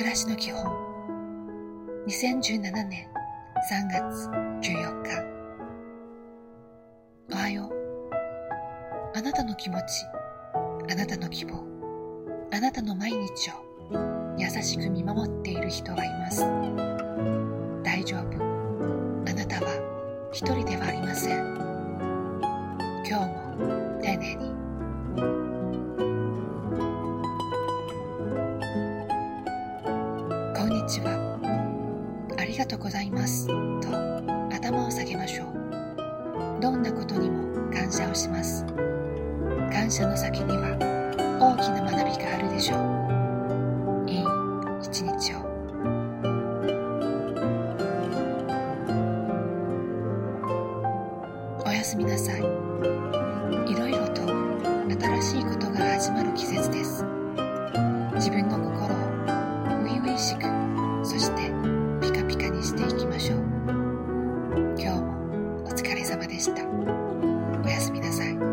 私の基本。2017年3月14日。おはよう。あなたの気持ちあなたの希望あなたの毎日を優しく見守っている人はいます。大丈夫。あなたは一人ではありません。今日もんにちは。ありがとうございます。と頭を下げましょう。どんなことにも感謝をします。感謝の先には大きな学びがあるでしょう。いい一日を。おやすみなさい。いろいろと新しいことが始まる季節です。自分の心を初々しくでした。おやすみなさい「